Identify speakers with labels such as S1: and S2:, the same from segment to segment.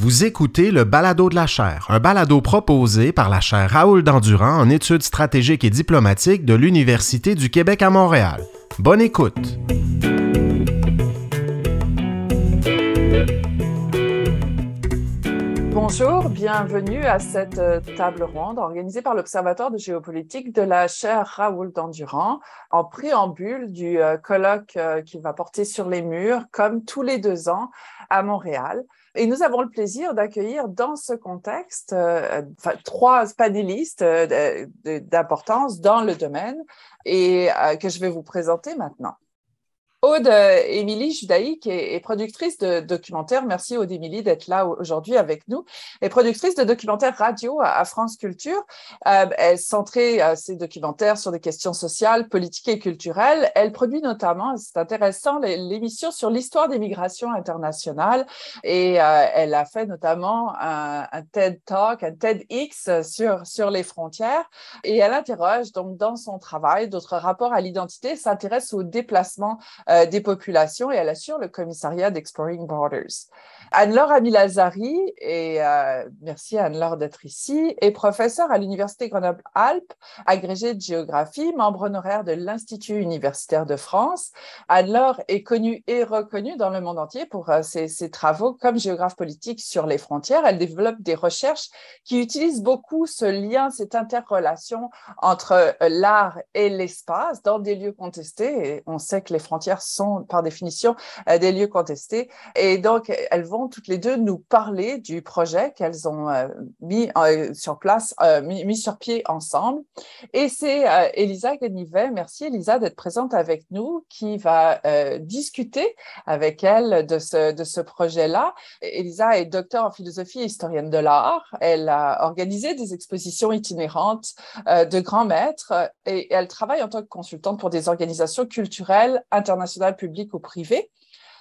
S1: Vous écoutez le Balado de la chaire, un balado proposé par la chaire Raoul Dandurand en études stratégiques et diplomatiques de l'Université du Québec à Montréal. Bonne écoute.
S2: Bonjour, bienvenue à cette euh, table ronde organisée par l'Observatoire de géopolitique de la chaire Raoul Dandurand en préambule du euh, colloque euh, qui va porter sur les murs comme tous les deux ans à Montréal. Et nous avons le plaisir d'accueillir dans ce contexte trois panélistes d'importance dans le domaine et que je vais vous présenter maintenant. Aude euh, Émilie Judaïque est, productrice de documentaires. Merci Aude Émilie d'être là aujourd'hui avec nous. est productrice de documentaires radio à, France Culture. Euh, elle centrait euh, ses documentaires sur des questions sociales, politiques et culturelles. Elle produit notamment, c'est intéressant, l'émission sur l'histoire des migrations internationales et elle a fait notamment un, un, TED Talk, un TEDx sur, sur les frontières et elle interroge donc dans son travail d'autres rapports à l'identité, s'intéresse au déplacement euh, des populations et elle assure le commissariat d'Exploring Borders. Anne-Laure Amilazari, et euh, merci Anne-Laure d'être ici, est professeure à l'Université Grenoble-Alpes, agrégée de géographie, membre honoraire de l'Institut universitaire de France. Anne-Laure est connue et reconnue dans le monde entier pour euh, ses, ses, travaux comme géographe politique sur les frontières. Elle développe des recherches qui utilisent beaucoup ce lien, cette interrelation entre l'art et l'espace dans des lieux contestés. Et on sait que les frontières sont par définition des lieux contestés. Et donc, elles vont toutes les deux nous parler du projet qu'elles ont euh, mis euh, sur place, euh, mis, sur pied ensemble. Et c'est Elisa Ganivet, merci Elisa d'être présente avec nous, qui va discuter avec elle de ce, de ce projet-là. Elisa est docteur en philosophie et historienne de l'art. Elle a organisé des expositions itinérantes de grands maîtres et elle travaille en tant que consultante pour des organisations culturelles internationales publiques ou privées.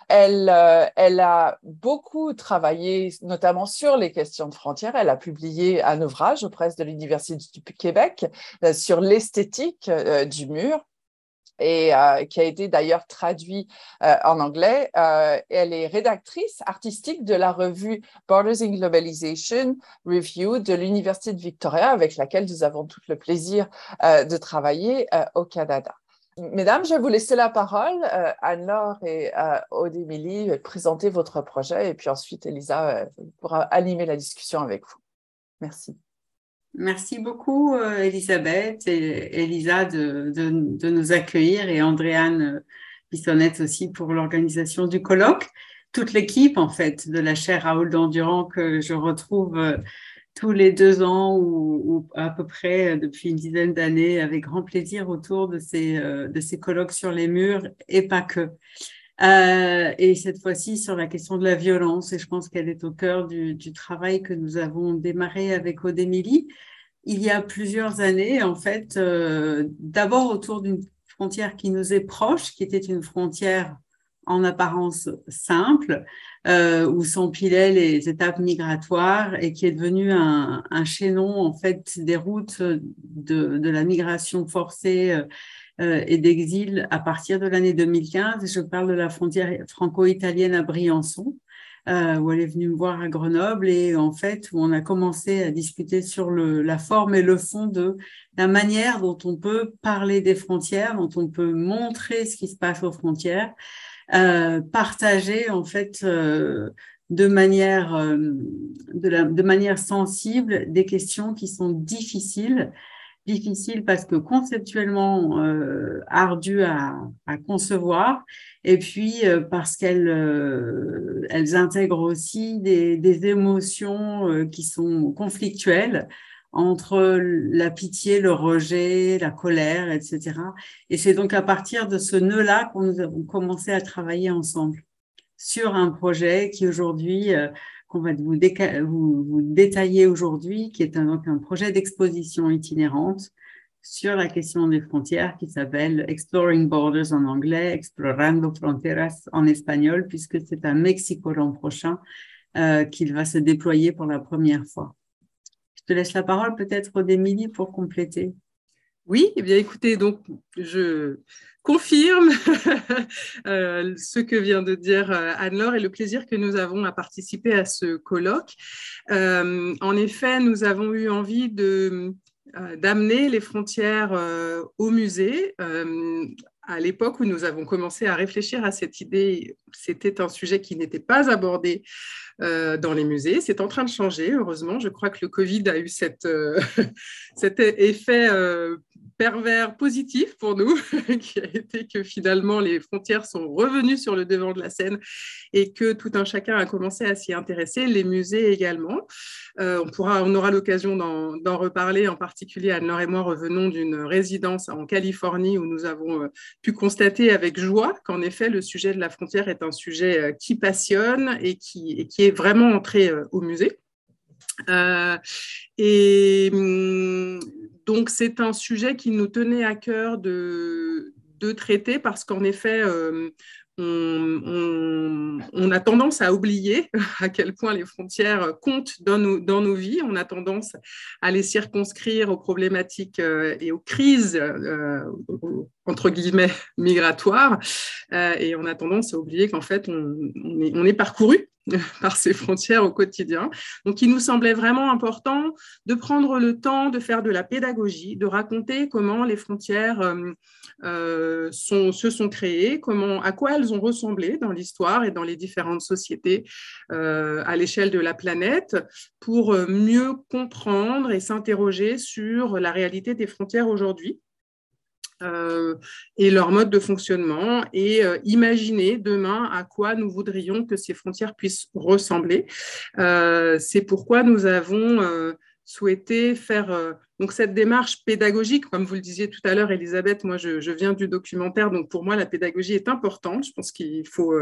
S2: Elle, euh, elle a beaucoup travaillé, notamment sur les questions de frontières. Elle a publié un ouvrage aux presses de l'Université du Québec euh, sur l'esthétique euh, du mur et qui a été d'ailleurs traduit en anglais. elle est rédactrice artistique de la revue Borders in Globalization Review de l'Université de Victoria, avec laquelle nous avons tout le plaisir de travailler au Canada. Mesdames, je vais vous laisser la parole. Euh, Anne-Laure et euh, Aude Émilie, présenter votre projet et puis ensuite Elisa euh, pourra animer la discussion avec vous. Merci.
S3: Merci beaucoup, euh, Elisabeth et Elisa, de, nous accueillir et Andréane Bissonnette aussi pour l'organisation du colloque. Toute l'équipe, en fait, de la chaire Raoul d'Endurant que je retrouve tous les deux ans ou, à peu près euh, depuis une dizaine d'années avec grand plaisir autour de ces, euh, de ces colloques sur les murs et pas que. Euh, et cette fois-ci sur la question de la violence, et je pense qu'elle est au cœur du, du, travail que nous avons démarré avec Odémilie il y a plusieurs années, en fait, d'abord autour d'une frontière qui nous est proche, qui était une frontière en apparence simple, euh, où s'empilaient les étapes migratoires et qui est devenu un, un chaînon en fait des routes de, la migration forcée euh, euh et d'exil à partir de l'année 2015. Je parle de la frontière franco-italienne à Briançon. Où elle est venue me voir à Grenoble et en fait où on a commencé à discuter sur la forme et le fond de la manière dont on peut parler des frontières, dont on peut montrer ce qui se passe aux frontières, euh, partager en fait euh, de manière euh, de, la, de manière sensible des questions qui sont difficiles. Difficiles parce que conceptuellement euh, ardues à, à, concevoir et puis parce qu'elles elles intègrent aussi des, des émotions qui sont conflictuelles entre la pitié, le rejet, la colère, etc. Et c'est donc à partir de ce nœud-là qu'on nous avons commencé à travailler ensemble sur un projet qui aujourd'hui, euh, qu'on va vous, détailler aujourd'hui, qui est un, donc un projet d'exposition itinérante sur la question des frontières qui s'appelle Exploring Borders en anglais, Explorando Fronteras en espagnol, puisque c'est à Mexico l'an prochain euh, qu'il va se déployer pour la première fois te laisse la parole peut-être d'Émilie pour compléter.
S4: Oui, eh bien écoutez, donc je confirme euh, ce que vient de dire euh, Anne-Laure et le plaisir que nous avons à participer à ce colloque. Euh, en effet, nous avons eu envie de d'amener les frontières au musée. À l'époque où nous avons commencé à réfléchir à cette idée, c'était un sujet qui n'était pas abordé dans les musées. C'est en train de changer, heureusement. Je crois que le Covid a eu cette, cet effet pervers positif pour nous, qui a été que finalement les frontières sont revenues sur le devant de la scène et que tout un chacun a commencé à s'y intéresser, les musées également. Euh, on, pourra, on aura l'occasion d'en reparler, en particulier Anne-Laure et moi revenons d'une résidence en Californie où nous avons euh, pu constater avec joie qu'en effet le sujet de la frontière est un sujet euh, qui passionne et qui, est vraiment entré au musée. et hum, donc, c'est un sujet qui nous tenait à cœur de, traiter parce qu'en effet, euh, on, a tendance à oublier à quel point les frontières comptent dans nos, vies. On a tendance à les circonscrire aux problématiques euh, et aux crises, euh, entre guillemets, migratoires. et on a tendance à oublier qu'en fait, on est parcouru par ces frontières au quotidien. Donc, il nous semblait vraiment important de prendre le temps de faire de la pédagogie, de raconter comment les frontières euh, euh, se sont créées, comment, à quoi elles ont ressemblé dans l'histoire et dans les différentes sociétés euh, à l'échelle de la planète, pour mieux comprendre et s'interroger sur la réalité des frontières aujourd'hui. Euh, et leur mode de fonctionnement et euh, imaginer demain à quoi nous voudrions que ces frontières puissent ressembler. Euh, c'est pourquoi nous avons souhaité faire donc cette démarche pédagogique, comme vous le disiez tout à l'heure, Elisabeth, moi je, viens du documentaire, donc pour moi la pédagogie est importante. Je pense qu'il faut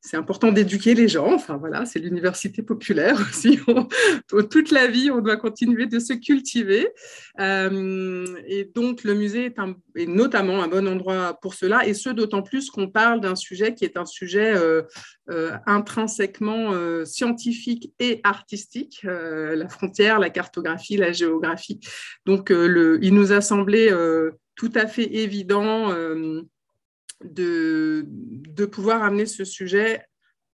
S4: c'est important d'éduquer les gens. Enfin voilà, c'est l'université populaire aussi. toute la vie, on doit continuer de se cultiver. Euh, et donc le musée est, notamment un bon endroit pour cela, et ce d'autant plus qu'on parle d'un sujet qui est un sujet euh, euh, intrinsèquement scientifique et artistique, la frontière, la cartographie, la géographie. Donc le, il nous a semblé tout à fait évident de, de pouvoir amener ce sujet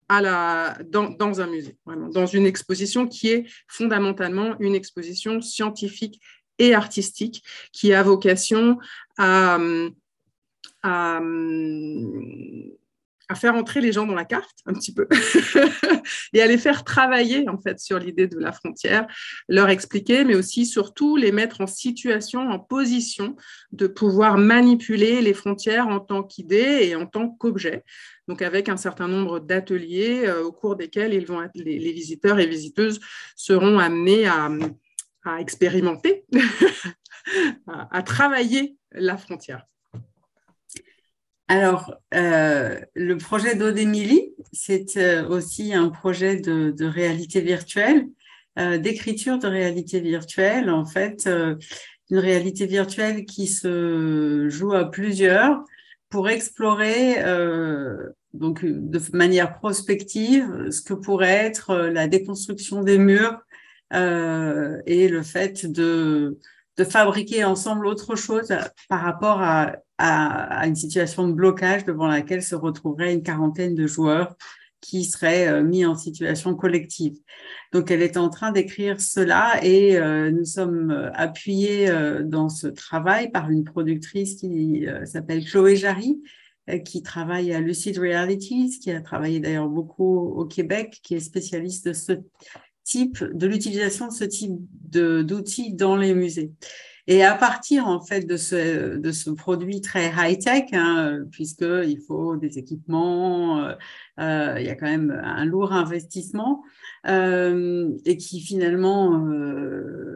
S4: dans, un musée, dans une exposition qui est fondamentalement une exposition scientifique et artistique qui a vocation à, à faire entrer les gens dans la carte un petit peu et à les faire travailler en fait sur l'idée de la frontière, leur expliquer, mais aussi surtout les mettre en situation, en position de pouvoir manipuler les frontières en tant qu'idée et en tant qu'objet. Donc avec un certain nombre d'ateliers euh, au cours desquels les, visiteurs et visiteuses seront amenés à expérimenter, à travailler la frontière.
S3: Alors, euh, le projet d'Odémilie, c'est euh, aussi un projet de, réalité virtuelle, euh, d'écriture de réalité virtuelle. En fait, une réalité virtuelle qui se joue à plusieurs pour explorer, donc de manière prospective, ce que pourrait être la déconstruction des murs et le fait de de fabriquer ensemble autre chose par rapport à, à, une situation de blocage devant laquelle se retrouverait une quarantaine de joueurs qui seraient euh, mis en situation collective. Donc, elle est en train d'écrire cela et euh, nous sommes euh, appuyés dans ce travail par une productrice qui s'appelle Chloé Jarry, qui travaille à Lucid Realities, qui a travaillé d'ailleurs beaucoup au Québec, qui est spécialiste de ce type, de l'utilisation de ce type d'outils dans les musées. Et à partir en fait de ce, de ce produit très high-tech, hein, puisqu'il faut des équipements, euh, euh, il y a quand même un lourd investissement, euh, et qui finalement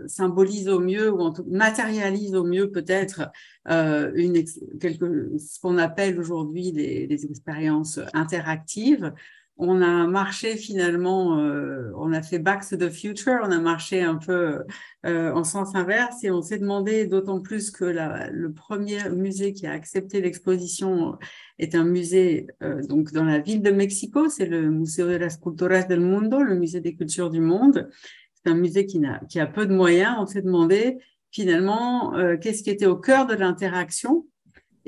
S3: symbolise au mieux, ou en tout, matérialise au mieux peut-être une quelque, ce qu'on appelle aujourd'hui des expériences interactives, on a marché finalement, euh, on a fait Back to the Future, on a marché un peu euh, en sens inverse et on s'est demandé, d'autant plus que le premier musée qui a accepté l'exposition est un musée euh, donc dans la ville de Mexico, c'est le Museo de las Culturas del Mundo, le musée des cultures du monde. C'est un musée qui, qui a peu de moyens. On s'est demandé finalement qu'est-ce qui était au cœur de l'interaction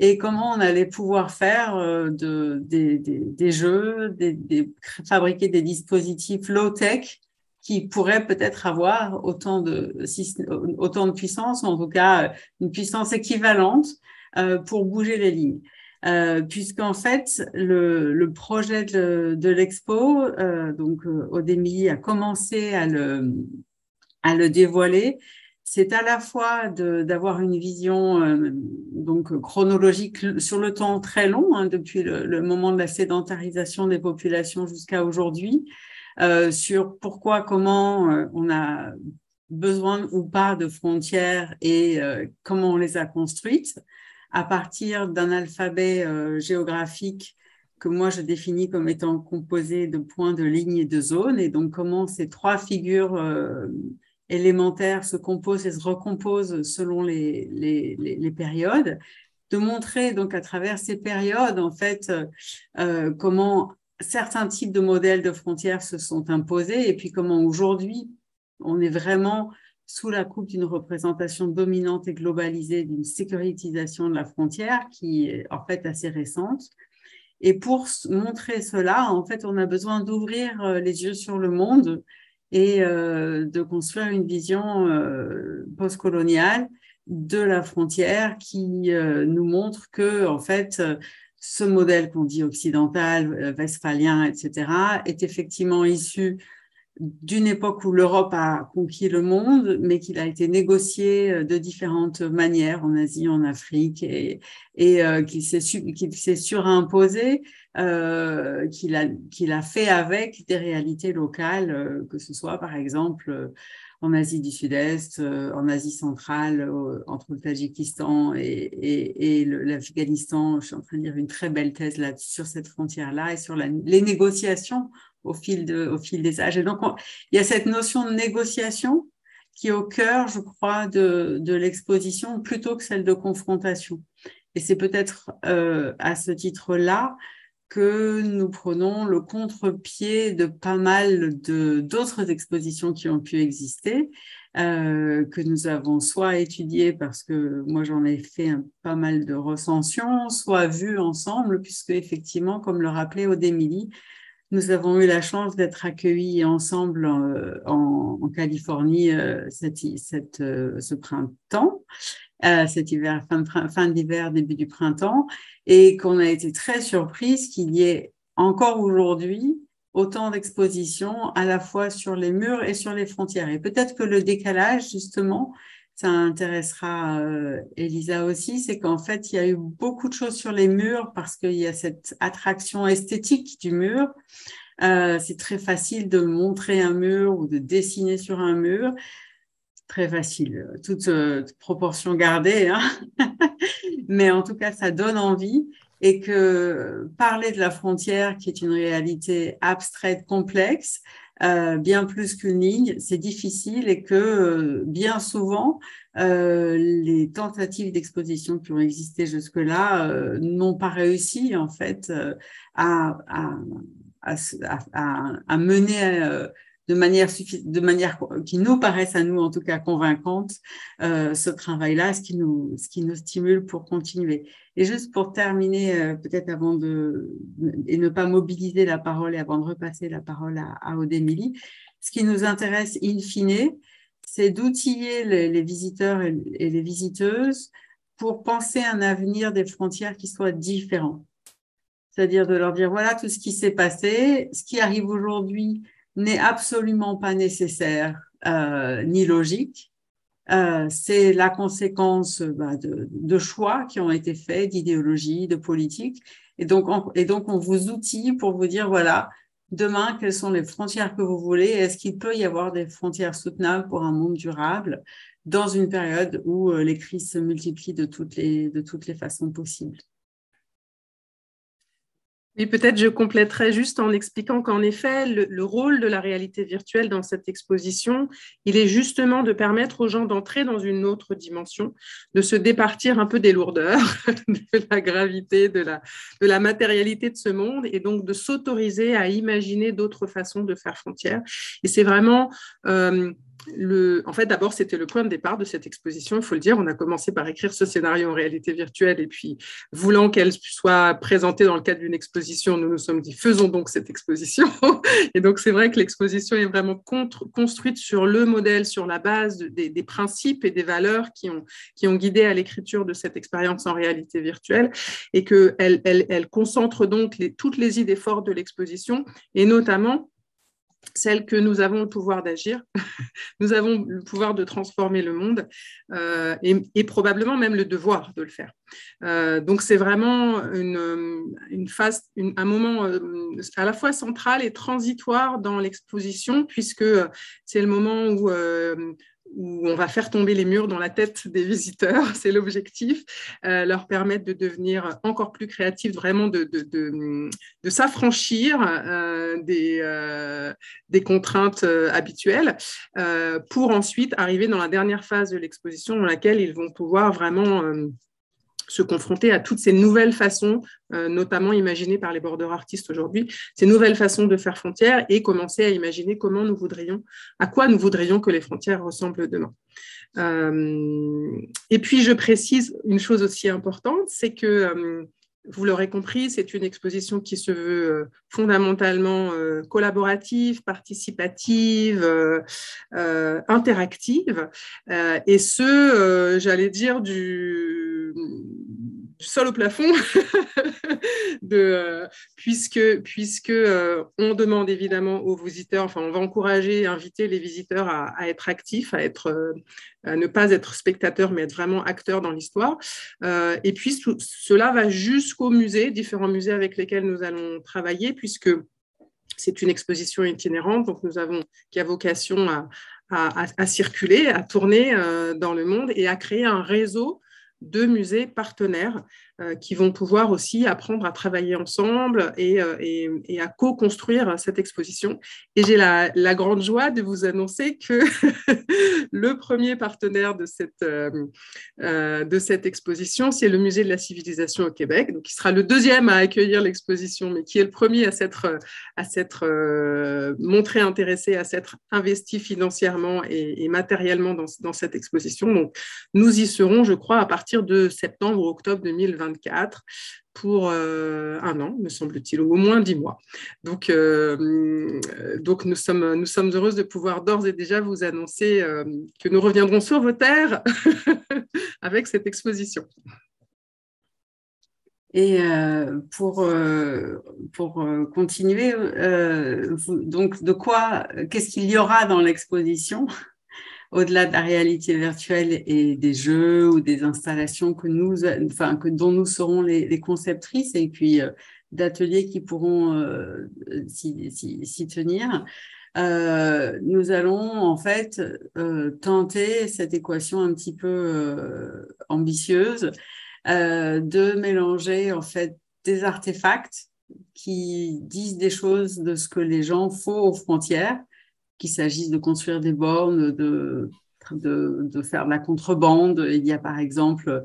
S3: et comment on allait pouvoir faire de, des, jeux, fabriquer des dispositifs low-tech qui pourraient peut-être avoir autant de, autant de puissance, en tout cas une puissance équivalente pour bouger les lignes euh, puisqu'en fait, le, projet de, l'expo, euh, donc euh, Odémie a commencé à le, à le dévoiler. C'est à la fois d'avoir une vision euh, donc chronologique sur le temps très long, hein, depuis le, moment de la sédentarisation des populations jusqu'à aujourd'hui, euh, sur pourquoi, comment euh, on a besoin ou pas de frontières et comment on les a construites. À partir d'un alphabet géographique que moi je définis comme étant composé de points, de lignes et de zones, et donc comment ces trois figures élémentaires se composent et se recomposent selon les, périodes, de montrer donc à travers ces périodes en fait euh, comment certains types de modèles de frontières se sont imposés et puis comment aujourd'hui on est vraiment sous la coupe d'une représentation dominante et globalisée d'une sécurisation de la frontière qui est en fait assez récente. Et pour montrer cela, en fait, on a besoin d'ouvrir euh, les yeux sur le monde et euh, de construire une vision euh, postcoloniale de la frontière qui nous montre que, en fait, ce modèle qu'on dit occidental, westphalien, etc., est effectivement issu d'une époque où l'Europe a conquis le monde, mais qu'il a été négocié euh, de différentes manières en Asie, en Afrique, et, euh, qu'il s'est surimposé, euh, qu'il a, fait avec des réalités locales, que ce soit par exemple en Asie du Sud-Est, en Asie centrale, entre le Tadjikistan et, l'Afghanistan. Je suis en train de lire une très belle thèse là, sur cette frontière-là et sur les négociations au fil, de, au fil des âges. Et donc, il y a cette notion de négociation qui est au cœur, je crois, de, de l'exposition plutôt que celle de confrontation. Et c'est peut-être euh, à ce titre-là que nous prenons le contre-pied de pas mal d'autres expositions qui ont pu exister, euh, que nous avons soit étudiées parce que moi j'en ai fait pas mal de recensions, soit vues ensemble, puisque effectivement, comme le rappelait Odémilie, nous avons eu la chance d'être accueillis ensemble euh, en, Californie euh, euh, ce printemps, cet hiver, fin, fin d'hiver, début du printemps, et qu'on a été très surprise qu'il y ait encore aujourd'hui autant d'expositions à la fois sur les murs et sur les frontières. Et peut-être que le décalage, justement, ça intéressera euh, Elisa aussi, c'est qu'en fait, il y a eu beaucoup de choses sur les murs parce qu'il y a cette attraction esthétique du mur. Euh, c'est très facile de montrer un mur ou de dessiner sur un mur. Très facile, toute, euh, proportion gardée. Hein Mais en tout cas, ça donne envie et que parler de la frontière, qui est une réalité abstraite, complexe, euh, bien plus qu'une ligne, c'est difficile et que euh, bien souvent, euh, les tentatives d'exposition qui ont existé jusque-là euh, n'ont pas réussi en fait à, à, à, à, mener de manière, de manière qui nous paraisse à nous en tout cas convaincante ce travail-là, ce qui nous ce qui nous stimule pour continuer. Et juste pour terminer, euh, peut-être avant de et ne pas mobiliser la parole et avant de repasser la parole à, à Odémilie, ce qui nous intéresse in fine, c'est d'outiller les, visiteurs et, les visiteuses pour penser un avenir des frontières qui soit différent. C'est-à-dire de leur dire, voilà tout ce qui s'est passé, ce qui arrive aujourd'hui n'est absolument pas nécessaire euh, ni logique. Euh, c'est la conséquence bah, de, de, choix qui ont été faits, d'idéologie, de politique. Et donc, on, et donc, on vous outille pour vous dire, voilà, demain, quelles sont les frontières que vous voulez Est-ce qu'il peut y avoir des frontières soutenables pour un monde durable dans une période où euh, les crises se multiplient de toutes les, de toutes les façons possibles?
S4: Et peut-être je compléterai juste en expliquant qu'en effet, le, rôle de la réalité virtuelle dans cette exposition, il est justement de permettre aux gens d'entrer dans une autre dimension, de se départir un peu des lourdeurs, de la gravité, de la, de la matérialité de ce monde, et donc de s'autoriser à imaginer d'autres façons de faire frontière. Et c'est vraiment... Euh, en fait, d'abord, c'était le point de départ de cette exposition, il faut le dire. On a commencé par écrire ce scénario en réalité virtuelle et puis, voulant qu'elle soit présentée dans le cadre d'une exposition, nous nous sommes dit, faisons donc cette exposition. et donc, c'est vrai que l'exposition est vraiment construite sur le modèle, sur la base des, principes et des valeurs qui ont, guidé à l'écriture de cette expérience en réalité virtuelle et qu'elle elle, concentre donc toutes les idées fortes de l'exposition et notamment celle que nous avons le pouvoir d'agir, nous avons le pouvoir de transformer le monde euh, et, probablement même le devoir de le faire. Euh, donc c'est vraiment une, phase, un moment euh, à la fois central et transitoire dans l'exposition puisque c'est le moment où où on va faire tomber les murs dans la tête des visiteurs, c'est l'objectif, euh, leur permettre de devenir encore plus créatifs, vraiment de, de, s'affranchir euh, des, euh, des, contraintes habituelles, pour ensuite arriver dans la dernière phase de l'exposition dans laquelle ils vont pouvoir vraiment se confronter à toutes ces nouvelles façons, euh, notamment imaginées par les border artistes aujourd'hui, ces nouvelles façons de faire frontières et commencer à imaginer comment nous voudrions, à quoi nous voudrions que les frontières ressemblent demain. Euh, et puis, je précise une chose aussi importante, c'est que, euh, vous l'aurez compris, c'est une exposition qui se veut fondamentalement collaborative, participative, interactive, et ce, j'allais dire, du du sol au plafond, de, euh, puisque, puisque euh, on demande évidemment aux visiteurs, enfin on va encourager, inviter les visiteurs à, être actifs, à, être, euh, à ne pas être spectateurs, mais être vraiment acteurs dans l'histoire. et puis cela va jusqu'au musée, différents musées avec lesquels nous allons travailler, puisque c'est une exposition itinérante, donc nous avons qui a vocation à, à circuler, à tourner dans le monde et à créer un réseau deux musées partenaires qui vont pouvoir aussi apprendre à travailler ensemble et, euh, et, à co-construire cette exposition. Et j'ai la, grande joie de vous annoncer que le premier partenaire de cette, euh, de cette exposition, c'est le Musée de la civilisation au Québec, donc qui sera le deuxième à accueillir l'exposition, mais qui est le premier à s'être, à s'être montré intéressé, à s'être investi financièrement et, matériellement dans, dans cette exposition. Donc, nous y serons, je crois, à partir de septembre ou octobre 2020 pour euh, un an, me semble-t-il, ou au moins dix mois. Donc, euh, donc nous, sommes, nous sommes heureuses de pouvoir d'ores et déjà vous annoncer euh, que nous reviendrons sur vos terres avec cette exposition.
S3: Et pour, pour continuer, donc de quoi, qu'est-ce qu'il y aura dans l'exposition? Au-delà de la réalité virtuelle et des jeux ou des installations que nous, enfin, que, dont nous serons les, conceptrices et puis euh, d'ateliers qui pourront euh, s'y tenir. Euh, nous allons en fait tenter cette équation un petit peu ambitieuse de mélanger en fait des artefacts qui disent des choses de ce que les gens font aux frontières qu'il s'agisse de construire des bornes, de, de, faire de la contrebande. Il y a par exemple,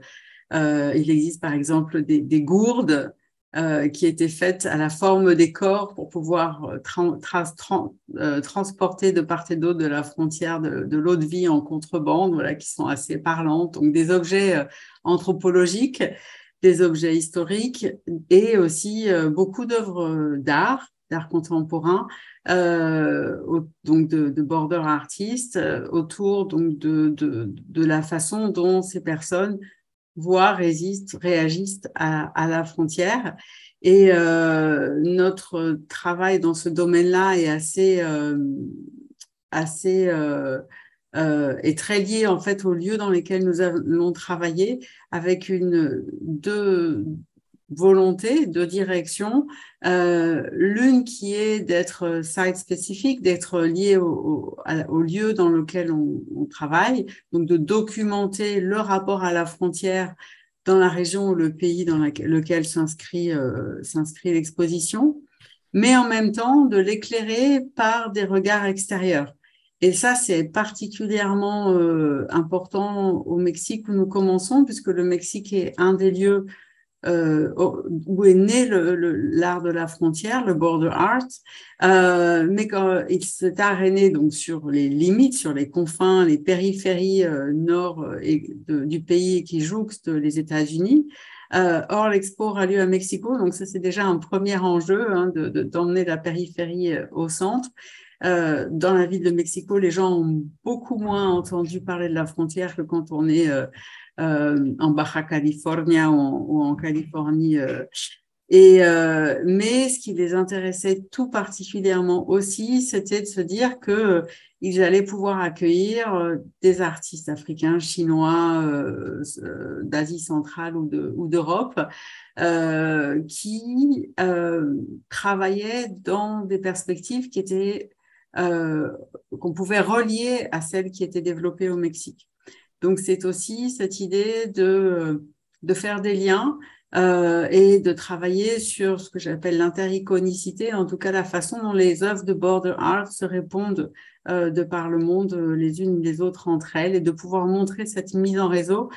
S3: euh, il existe par exemple des, gourdes euh, qui étaient faites à la forme des corps pour pouvoir euh, transporter de part et d'autre de la frontière de, l'eau de vie en contrebande, voilà, qui sont assez parlantes. Donc des objets anthropologiques, des objets historiques et aussi beaucoup d'œuvres d'art d'art contemporain, euh, donc de, border artistes, euh, autour donc de, de, la façon dont ces personnes voient, résistent, réagissent à, la frontière. Et euh, notre travail dans ce domaine-là est assez, assez est très lié en fait aux lieux dans lesquels nous allons travailler, avec une deux volonté de direction, euh, l'une qui est d'être site spécifique, d'être lié au, lieu dans lequel on, travaille, donc de documenter le rapport à la frontière dans la région ou le pays dans lequel s'inscrit euh, s'inscrit l'exposition, mais en même temps de l'éclairer par des regards extérieurs. Et ça, c'est particulièrement euh, important au Mexique où nous commençons, puisque le Mexique est un des lieux euh, où est né l'art de la frontière, le border art, euh, mais quand il s'est aréné donc sur les limites, sur les confins, les périphéries euh, nord du pays qui jouxte les États-Unis. or, l'expo aura lieu à Mexico, donc ça c'est déjà un premier enjeu hein, d'emmener de, la périphérie au centre. Dans la ville de Mexico, les gens ont beaucoup moins entendu parler de la frontière que quand on est en Baja California ou en, Californie. Et, mais ce qui les intéressait tout particulièrement aussi, c'était de se dire que ils allaient pouvoir accueillir des artistes africains, chinois, d'Asie centrale ou d'Europe, qui travaillaient dans des perspectives qui étaient euh, qu'on pouvait relier à celle qui était développée au Mexique. Donc c'est aussi cette idée de, faire des liens euh, et de travailler sur ce que j'appelle l'intericonicité, en tout cas la façon dont les œuvres de border art se répondent euh, de par le monde les unes les autres entre elles et de pouvoir montrer cette mise en réseau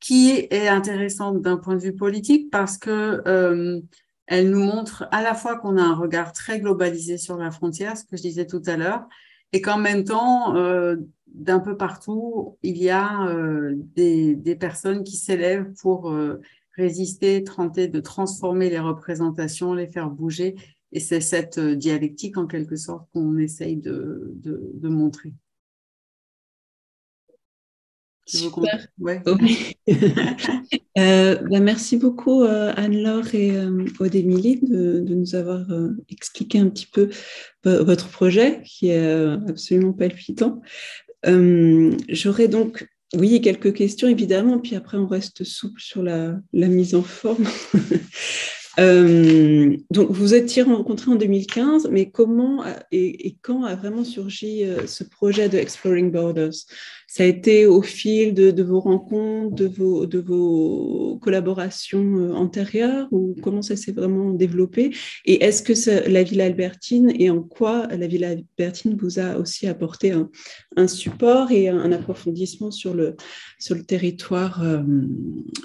S3: qui est intéressante d'un point de vue politique parce que euh, elle nous montre à la fois qu'on a un regard très globalisé sur la frontière, ce que je disais tout à l'heure, et qu'en même temps, euh, d'un peu partout, il y a euh, des, personnes qui s'élèvent pour euh, résister, tenter de transformer les représentations, les faire bouger. Et c'est cette dialectique, en quelque sorte, qu'on essaye de montrer.
S5: Super. Ouais. euh, bah merci beaucoup euh, Anne-Laure et euh, Odémilie de, de, nous avoir euh, expliqué un petit peu votre projet qui est absolument palpitant. J'aurais donc, oui, quelques questions évidemment, puis après on reste souple sur la, la mise en forme. Euh, donc, vous êtes rencontrés en 2015, mais comment et, quand a vraiment surgi euh, ce projet de Exploring Borders? Ça a été au fil de, vos rencontres, de vos, de vos collaborations euh, antérieures, ou comment ça s'est vraiment développé? Et est-ce que la Villa Albertine et en quoi la Villa Albertine vous a aussi apporté un, support et un, approfondissement sur le, sur le territoire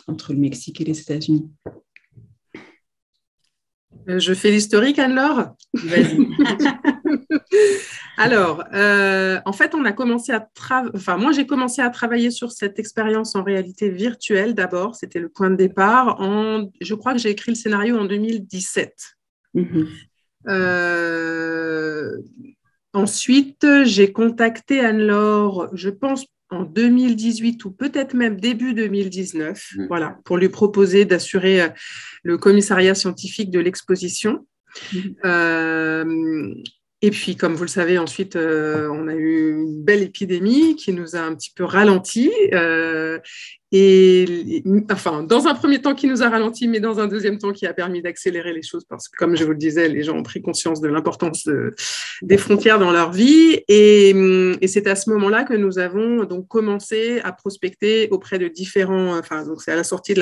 S5: entre le Mexique et les États-Unis?
S4: Je fais l'historique, Anne-Laure Vas-y. Alors, euh, en fait, on a commencé à travailler, enfin, moi, j'ai commencé à travailler sur cette expérience en réalité virtuelle d'abord. C'était le point de départ. En, je crois que j'ai écrit le scénario en 2017. Mm-hmm. Euh, ensuite, j'ai contacté Anne-Laure, je pense en 2018 ou peut-être même début 2019, mm. voilà, pour lui proposer d'assurer euh, le commissariat scientifique de l'exposition. Mm. Euh, et puis, comme vous le savez, ensuite, euh, on a eu une belle épidémie qui nous a un petit peu ralenti. Et enfin, dans un premier temps qui nous a ralenti, mais dans un deuxième temps qui a permis d'accélérer les choses parce que, comme je vous le disais, les gens ont pris conscience de l'importance des frontières dans leur vie. Et, et c'est à ce moment-là que nous avons donc commencé à prospecter auprès de différents. Enfin, donc c'est à la sortie de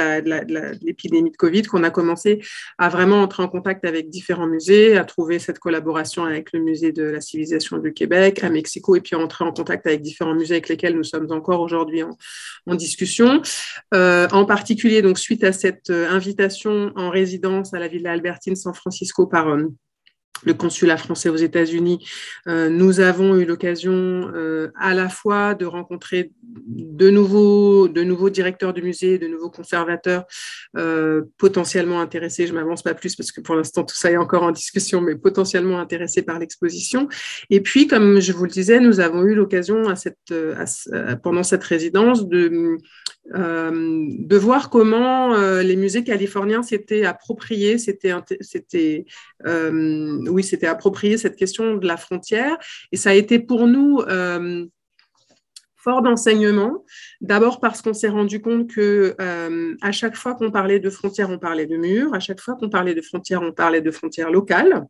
S4: l'épidémie de, de, Covid qu'on a commencé à vraiment entrer en contact avec différents musées, à trouver cette collaboration avec le musée de la civilisation du Québec, à Mexico, et puis à entrer en contact avec différents musées avec lesquels nous sommes encore aujourd'hui en, en discussion. Euh, en particulier, donc, suite à cette euh, invitation en résidence à la Villa Albertine San Francisco par euh, le consulat français aux États-Unis, nous avons eu l'occasion à la fois de rencontrer de nouveaux, de directeurs du musée, de nouveaux conservateurs potentiellement intéressés. Je m'avance pas plus parce que pour l'instant tout ça est encore en discussion, mais potentiellement intéressés par l'exposition. Et puis, comme je vous le disais, nous avons eu l'occasion pendant cette résidence de euh, de voir comment euh, les musées californiens s'étaient appropriés, c'était, euh, oui, c'était approprié cette question de la frontière. Et ça a été pour nous fort d'enseignement. D'abord parce qu'on s'est rendu compte que à chaque fois qu'on parlait de frontières, on parlait de murs. À chaque fois qu'on parlait de frontières, on parlait de frontières locales.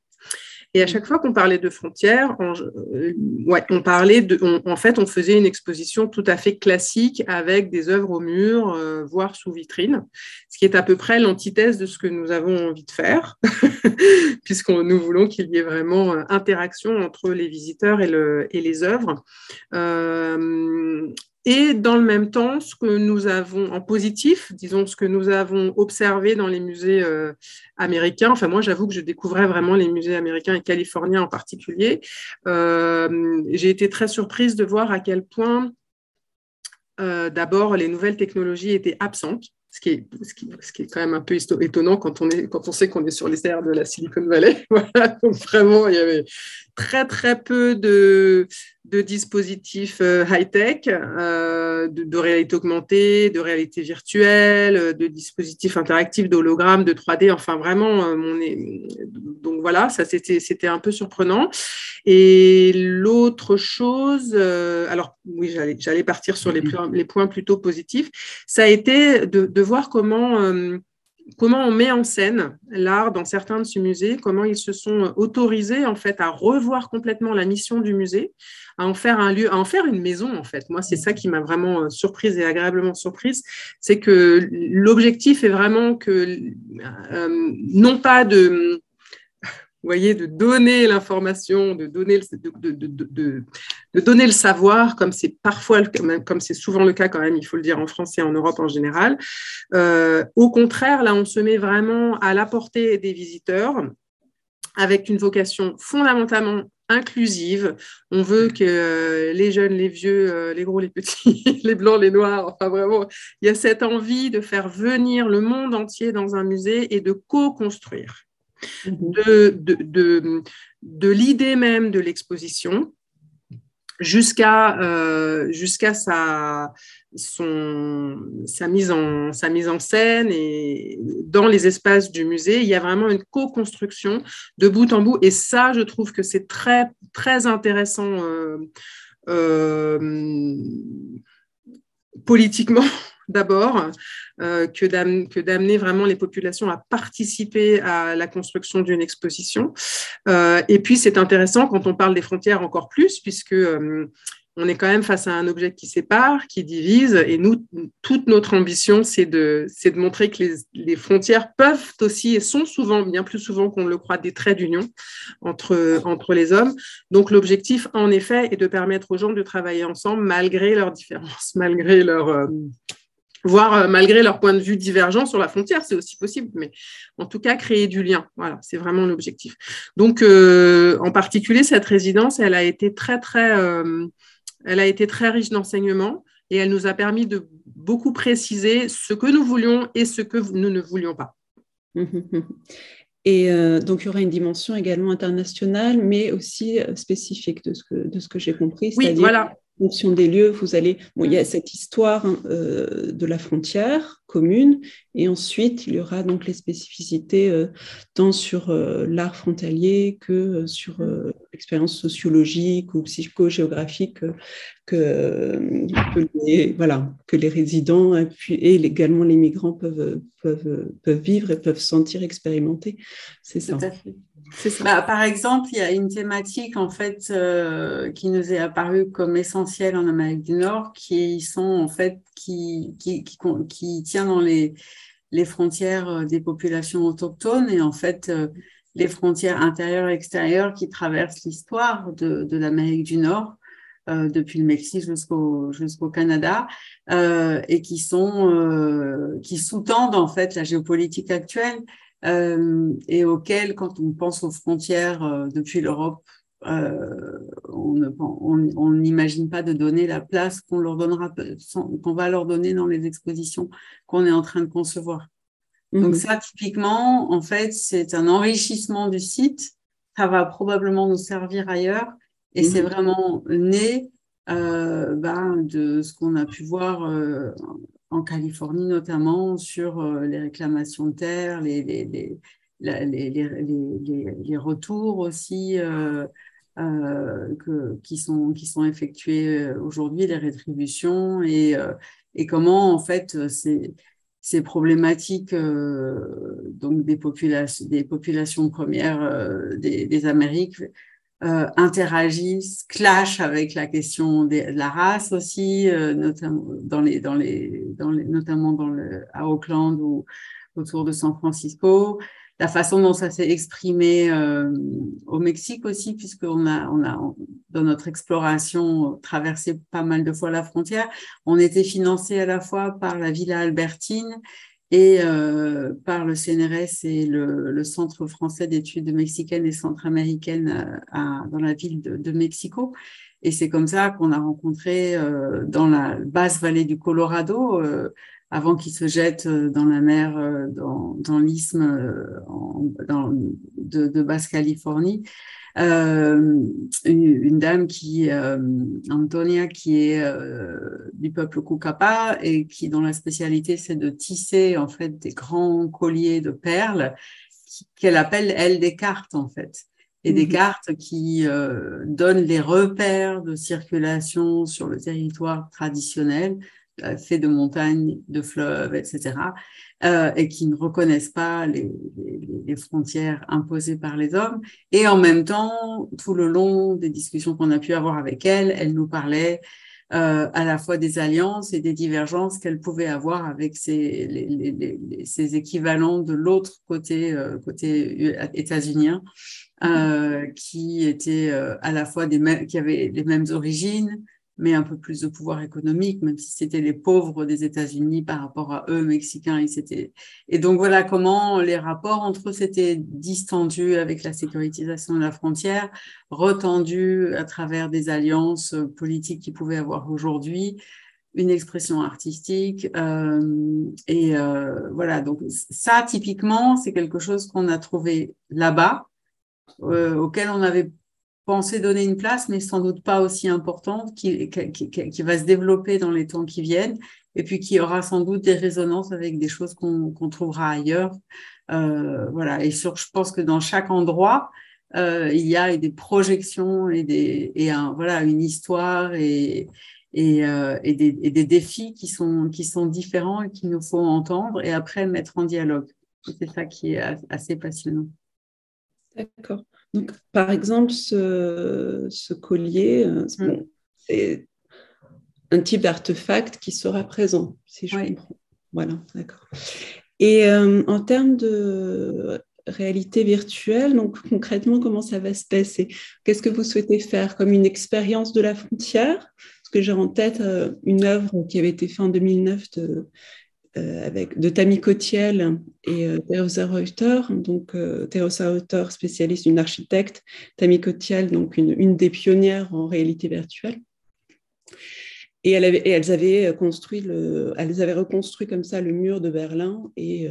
S4: Et à chaque fois qu'on parlait de frontières, on, euh, ouais, on parlait de, en fait, on faisait une exposition tout à fait classique avec des œuvres au mur, euh, voire sous vitrine, ce qui est à peu près l'antithèse de ce que nous avons envie de faire, puisque nous voulons qu'il y ait vraiment euh, interaction entre les visiteurs et, le, et les œuvres. Et dans le même temps, ce que nous avons en positif, disons ce que nous avons observé dans les musées euh, américains, enfin moi j'avoue que je découvrais vraiment les musées américains et californiens en particulier, euh, j'ai été très surprise de voir à quel point euh, d'abord les nouvelles technologies étaient absentes ce qui, est, ce, qui, ce qui, est, quand même un peu étonnant quand on, est, quand on sait qu'on est sur les terres de la Silicon Valley. voilà, donc vraiment, il y avait très, très peu de, de dispositifs euh, high-tech, euh, de, réalité augmentée, de réalité virtuelle, de dispositifs interactifs, d'hologrammes, de 3D. Enfin, vraiment, euh, on est... donc voilà, ça c'était un peu surprenant. Et l'autre chose, alors oui, j'allais partir sur les, mm-hmm. les, points plutôt positifs, ça a été de, de voir comment comment on met en scène l'art dans certains de ces musées, comment ils se sont autorisés en fait à revoir complètement la mission du musée, à en faire un lieu, à en faire une maison en fait. Moi, c'est ça qui m'a vraiment euh, surprise et agréablement surprise, c'est que l'objectif est vraiment que euh, non pas de vous voyez, de donner l'information, de donner le, savoir, comme c'est parfois, comme c'est souvent le cas quand même, il faut le dire en France et en Europe en général. Euh, au contraire, là, on se met vraiment à la portée des visiteurs avec une vocation fondamentalement inclusive. On veut que euh, les jeunes, les vieux, euh, les gros, les petits, les blancs, les noirs, enfin vraiment, il y a cette envie de faire venir le monde entier dans un musée et de co-construire. Mhm. de, de, l'idée même de l'exposition jusqu'à euh, sa, sa, mise en, sa mise en scène et dans les espaces du musée, il y a vraiment une co-construction de bout en bout. Et ça, je trouve que c'est très, très intéressant euh, euh, politiquement d'abord, euh, que d'amener vraiment les populations à participer à la construction d'une exposition. Euh, et puis, c'est intéressant quand on parle des frontières encore plus, puisque euh, on est quand même face à un objet qui sépare, qui divise, et nous, toute notre ambition, c'est de, de montrer que les, frontières peuvent aussi, et sont souvent, bien plus souvent qu'on le croit, des traits d'union entre, entre les hommes. Donc l'objectif, en effet, est de permettre aux gens de travailler ensemble malgré leurs différences, malgré leurs voire euh, malgré leur point de vue divergent sur la frontière, c'est aussi possible, mais en tout cas créer du lien. Voilà, c'est vraiment l'objectif. Donc, euh, en particulier, cette résidence, elle a été très, très, euh, elle a été très riche d'enseignements et elle nous a permis de beaucoup préciser ce que nous voulions et ce que nous ne voulions pas.
S5: Et donc, il y aura une dimension également internationale, mais aussi spécifique de ce que, de ce que j'ai compris.
S4: Oui, voilà
S5: fonction des lieux, vous allez. Bon, il y a cette histoire hein, euh, de la frontière commune, et ensuite il y aura donc les spécificités euh, tant sur euh, l'art frontalier que sur l'expérience sociologique ou psychogéographique que, que, les, voilà, que les résidents et, puis, et également les migrants peuvent, peuvent, peuvent vivre et peuvent sentir, expérimenter. C'est ça.
S3: Bah, par exemple, il y a une thématique en fait euh, qui nous est apparue comme essentielle en Amérique du Nord, qui sont en fait qui qui, qui, qui tient dans les les frontières euh, des populations autochtones et en fait euh, les frontières intérieures et extérieures qui traversent l'histoire de, de l'Amérique du Nord. Depuis le Mexique jusqu'au jusqu'au Canada et qui sont qui sous-tendent en fait la géopolitique actuelle et auquel, quand on pense aux frontières euh, depuis l'Europe, euh, on n'imagine pas de donner la place qu'on leur donnera, qu'on va leur donner dans les expositions qu'on est en train de concevoir. Donc mhm. ça, typiquement, en fait, c'est un enrichissement du site. Ça va probablement nous servir ailleurs. Et c'est mhm. vraiment né euh, ben, de ce qu'on a pu voir euh, en Californie notamment sur euh, les réclamations de terre, les, les, les, les, retours aussi euh, euh, qui, sont, effectués aujourd'hui, les rétributions et, comment en fait ces, problématiques des, populations, des populations premières des Amériques euh, interagissent, clashent avec la question de la race aussi, euh, notamment dans les, dans les, dans les, notamment dans le, à Auckland ou autour de San Francisco. la façon dont ça s'est exprimé au Mexique aussi, puisqu'on a, on a, dans notre exploration, traversé pas mal de fois la frontière. On était financé à la fois par la Villa Albertine et euh, par le CNRS et le, Centre français d'études mexicaines et centra-américaines euh, dans la ville de, Mexico. Et c'est comme ça qu'on a rencontré euh, dans la basse vallée du Colorado, avant qu'il se jette dans la mer, dans, l'isthme de Basse-Californie, euh, une, dame qui, euh, Antonia, qui est euh, du peuple Kukapa et qui, dont la spécialité, c'est de tisser en fait des grands colliers de perles qu'elle appelle elle des cartes en fait et des mhm. cartes qui donnent les repères de circulation sur le territoire traditionnel euh, fait de montagnes, de fleuves, etc., euh, et qui ne reconnaissent pas les, frontières imposées par les hommes. Et en même temps, tout le long des discussions qu'on a pu avoir avec elle, elle nous parlait euh, à la fois des alliances et des divergences qu'elle pouvait avoir avec ses, équivalents de l'autre côté, euh, côté états-unien, qui étaient à la fois des qui avaient les mêmes origines, mais un peu plus de pouvoir économique, même si c'était les pauvres des États-Unis par rapport à eux, Mexicains. Ils Et donc voilà comment les rapports entre eux s'étaient distendus avec la sécurisation de la frontière, retendus à travers des alliances politiques qu'ils pouvaient avoir aujourd'hui, une expression artistique. Euh, et euh, voilà, donc ça, typiquement, c'est quelque chose qu'on a trouvé là-bas, euh, auquel on avait penser donner une place, mais sans doute pas aussi importante, qui, va se développer dans les temps qui viennent, et puis qui aura sans doute des résonances avec des choses qu'on trouvera ailleurs. Euh, voilà. Et sur, je pense que dans chaque endroit, euh, il y a des projections et, des, voilà, une histoire euh, et, des, défis qui sont, qui sont différents et qu'il nous faut entendre et après mettre en dialogue. C'est ça qui est assez passionnant.
S5: D'accord. Donc, par exemple, ce, collier, euh, mm. c'est un type d'artefact qui sera présent, si je comprends. Voilà, d'accord. Et euh, en termes de réalité virtuelle, donc concrètement, comment ça va se passer? Qu'est-ce que vous souhaitez faire comme une expérience de la frontière? Parce que j'ai en tête euh, une œuvre qui avait été faite en 2009 de avec, de Tammy Cotiel et euh, Teresa Reuter. Donc, euh, Teresa Reuter, spécialiste, une architecte, Tammy Cotiel, donc une, une, des pionnières en réalité virtuelle. Et, elle avait, elles, avaient construit le, elles avaient reconstruit comme ça le mur de Berlin et,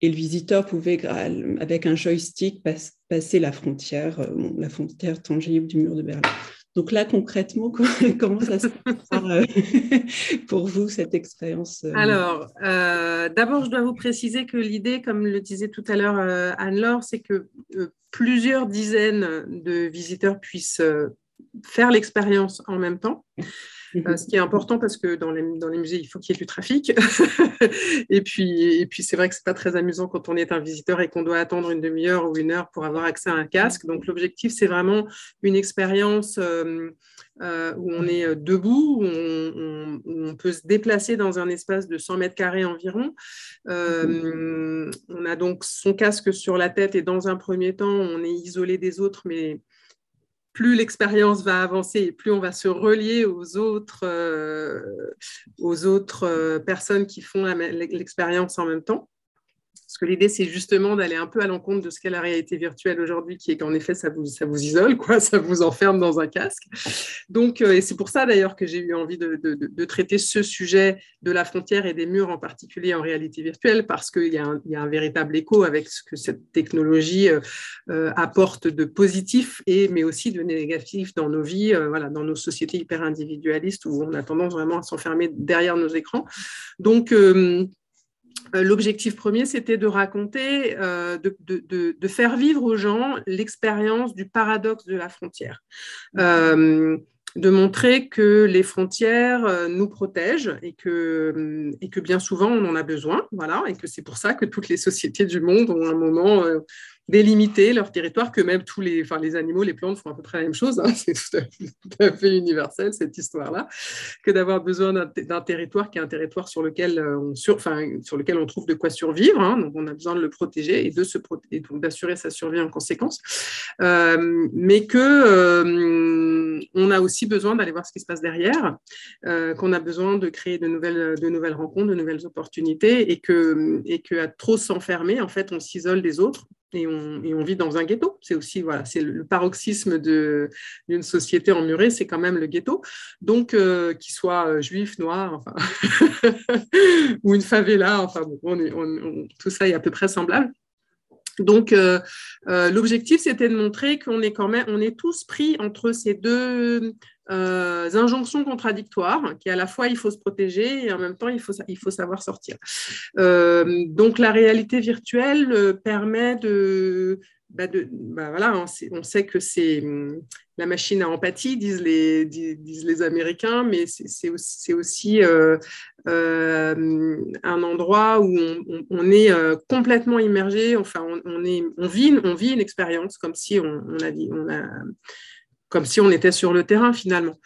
S5: et le visiteur pouvait, avec un joystick, passer la frontière, la frontière tangible du mur de Berlin. Donc là, concrètement, comment ça se passe euh, pour vous, cette expérience
S4: euh? Alors, euh, d'abord, je dois vous préciser que l'idée, comme le disait tout à l'heure Anne-Laure, c'est que plusieurs dizaines de visiteurs puissent faire l'expérience en même temps. Euh, ce qui est important parce que dans les, musées, il faut qu'il y ait du trafic. et puis, c'est vrai que c'est pas très amusant quand on est un visiteur et qu'on doit attendre une demi-heure ou une heure pour avoir accès à un casque. Donc, l'objectif, c'est vraiment une expérience euh, euh, où on est debout, où on, peut se déplacer dans un espace de 100 mètres carrés environ. on a donc son casque sur la tête et dans un premier temps, on est isolé des autres, mais plus l'expérience va avancer et plus on va se relier aux autres, euh, aux autres euh, personnes qui font l'expérience en même temps. Parce que l'idée, c'est justement d'aller un peu à l'encontre de ce qu'est la réalité virtuelle aujourd'hui, qui est qu'en effet, ça vous, ça vous isole, quoi, ça vous enferme dans un casque. Donc, euh, et c'est pour ça d'ailleurs que j'ai eu envie de, de, traiter ce sujet de la frontière et des murs en particulier en réalité virtuelle, parce qu'il y, y, a un véritable écho avec ce que cette technologie euh, euh, apporte de positif, et, mais aussi de négatif dans nos vies, voilà, dans nos sociétés hyper individualistes où on a tendance vraiment à s'enfermer derrière nos écrans. Donc, l'objectif premier, c'était de raconter, euh, de, faire vivre aux gens l'expérience du paradoxe de la frontière. Euh, de montrer que les frontières nous protègent et que, et que bien souvent on en a besoin, voilà, et que c'est pour ça que toutes les sociétés du monde ont un moment délimiter leur territoire, que même tous les, enfin, les animaux, les plantes font à peu près la même chose. Hein. c'est tout, à fait universel cette histoire-là, que d'avoir besoin d'un territoire qui est un territoire sur lequel on, sur, enfin, sur lequel on trouve de quoi survivre. Hein. donc on a besoin de le protéger et de se donc d'assurer sa survie en conséquence. Euh, mais que euh, on a aussi besoin d'aller voir ce qui se passe derrière, euh, qu'on a besoin de créer de nouvelles, de nouvelles rencontres, de nouvelles opportunités, et que, et que à trop s'enfermer, en fait, on s'isole des autres et on, vit dans un ghetto. C'est aussi c'est le, paroxysme d'une société emmurée, c'est quand même le ghetto. Donc, euh, qu'il soit euh, juif, noir, ou une favela, enfin, tout ça est à peu près semblable. Donc, euh, l'objectif, c'était de montrer qu'on est quand même, on est tous pris entre ces deux euh, injonctions contradictoires, qui à la fois il faut se protéger et en même temps il faut, il faut savoir sortir. Euh, donc la réalité virtuelle euh, permet de, bah bah on sait, que c'est hum, la machine à empathie, disent les, Américains, mais c'est aussi, aussi euh, un endroit où on, est complètement immergé, on, vit, une expérience comme si on, était sur le terrain finalement.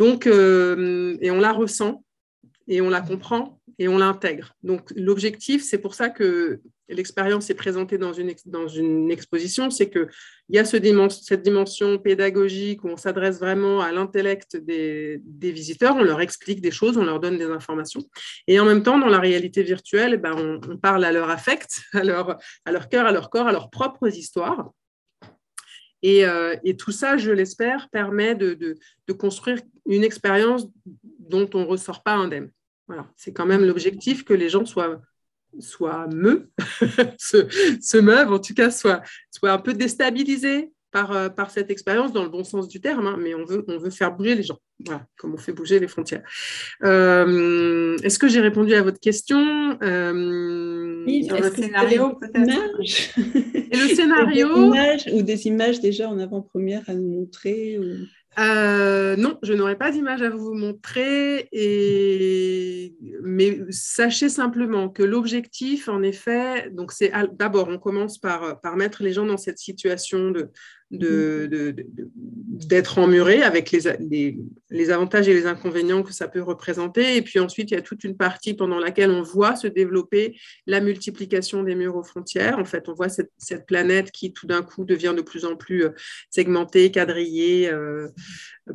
S4: Euh, et on la ressent, et on la comprend, et on l'intègre. Donc, l'objectif, c'est pour ça que l'expérience est présentée dans une, exposition, c'est qu'il y a ce cette dimension pédagogique où on s'adresse vraiment à l'intellect des, visiteurs, on leur explique des choses, on leur donne des informations. Et en même temps, dans la réalité virtuelle, ben, on, parle à leur affect, à leur, cœur, à leur corps, à leurs propres histoires. Euh, et, tout ça, je l'espère, permet de, construire une expérience dont on ne ressort pas indemne. Voilà, c'est quand même l'objectif que les gens soient, soient me, se, meuvent, en tout cas, soient, soient un peu déstabilisés par, euh, par cette expérience dans le bon sens du terme, hein, mais on veut, on veut faire bouger les gens, voilà, comme on fait bouger les frontières. Euh, est-ce que j'ai répondu à votre question?
S3: Euh, Oui, le scénario peut-être.
S4: Et le scénario
S5: Ou des images déjà en avant-première à nous montrer
S4: non, je n'aurai pas d'image à vous montrer, mais sachez simplement que l'objectif, en effet, donc c'est d'abord, on commence par, par mettre les gens dans cette situation de, d'être de, de, emmuré avec les, les, avantages et les inconvénients que ça peut représenter. Et puis ensuite, il y a toute une partie pendant laquelle on voit se développer la multiplication des murs aux frontières. En fait, on voit cette, cette planète qui tout d'un coup devient de plus en plus euh, segmentée, quadrillée, euh,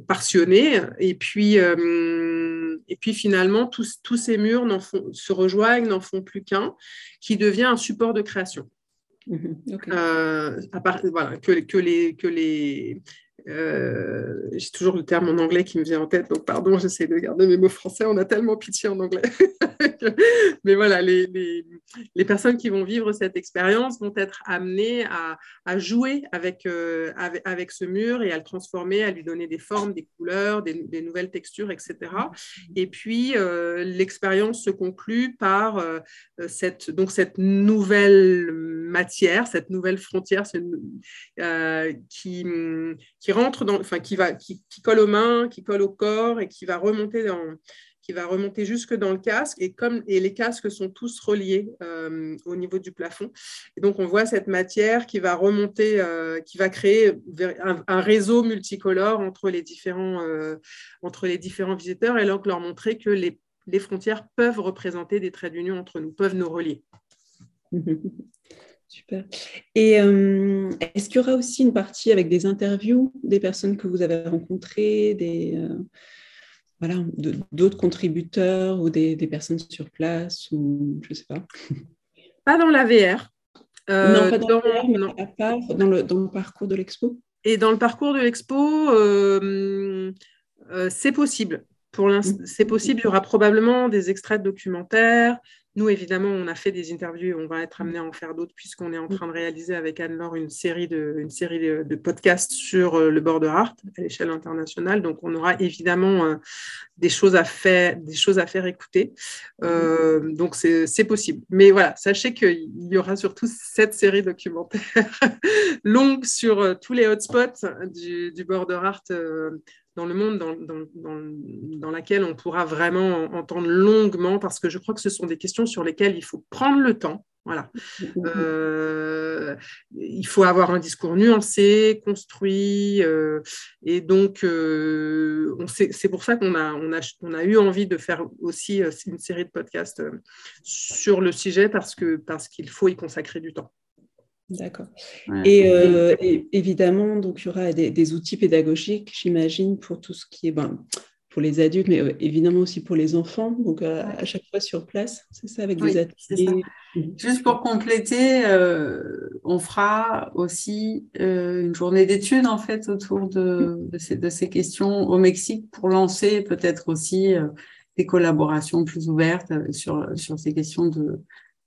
S4: partionnée. Et puis, euh, et puis finalement, tous, tous ces murs font, se rejoignent, n'en font plus qu'un, qui devient un support de création. Mhm, euh, à part, voilà, que, que, les, que les, euh, j'ai toujours le terme en anglais qui me vient en tête, donc pardon, j'essaie de garder mes mots français, on a tellement pitié en anglais. Mais voilà, les, les, les, personnes qui vont vivre cette expérience vont être amenées à, à jouer avec, euh, avec, avec, ce mur et à le transformer, à lui donner des formes, des couleurs, des, des nouvelles textures, etc. Et puis, euh, l'expérience se conclut par cette, donc cette nouvelle matière, cette nouvelle frontière qui, qui rentre dans, enfin, qui, va, qui, colle aux mains, qui colle au corps et qui va remonter dans, qui va remonter jusque dans le casque. Et comme et les casques sont tous reliés euh, au niveau du plafond, et donc on voit cette matière qui va remonter, euh, qui va créer un, réseau multicolore entre les différents euh, entre les différents visiteurs, et donc leur montrer que les, les frontières peuvent représenter des traits d'union entre nous, peuvent nous relier.
S5: Super. Et euh, est-ce qu'il y aura aussi une partie avec des interviews des personnes que vous avez rencontrées, des, euh, voilà, d'autres contributeurs ou des, personnes sur place ou je ne sais pas?
S4: Pas dans la VR.
S5: Euh, non, pas dans, la VR, mais à part dans le, dans le parcours de l'expo.
S4: Et dans le parcours de l'expo, c'est possible. Pour l'instant, mmh. c'est possible. Il y aura probablement des extraits de documentaires, nous, évidemment, on a fait des interviews et on va être amené à en faire d'autres puisqu'on est en train de réaliser avec Anne-Laure une série, de, une série de, podcasts sur euh, le border art à l'échelle internationale. Donc, on aura évidemment euh, des, choses à faire, des choses à faire écouter. Euh, donc, c'est possible. Mais voilà, sachez qu'il y aura surtout cette série documentaire longue sur tous les hotspots du, du border art dans le monde dans, dans, dans, laquelle on pourra vraiment entendre longuement, parce que je crois que ce sont des questions sur lesquelles il faut prendre le temps Voilà. Euh, il faut avoir un discours nuancé, construit, euh, et donc euh, c'est pour ça qu'on a, on a, on a eu envie de faire aussi une série de podcasts sur le sujet parce que parce qu'il faut y consacrer du temps.
S5: D'accord. Et, évidemment, donc il y aura des, des outils pédagogiques, j'imagine, pour tout ce qui est ben, pour les adultes, mais euh, évidemment aussi pour les enfants. Donc, euh, à chaque fois sur place, c'est ça, avec des ateliers.
S3: Juste pour compléter, euh, on fera aussi une journée d'études, en fait, autour de, de, ces, de, ces, questions au Mexique pour lancer peut-être aussi des collaborations plus ouvertes sur, sur ces questions de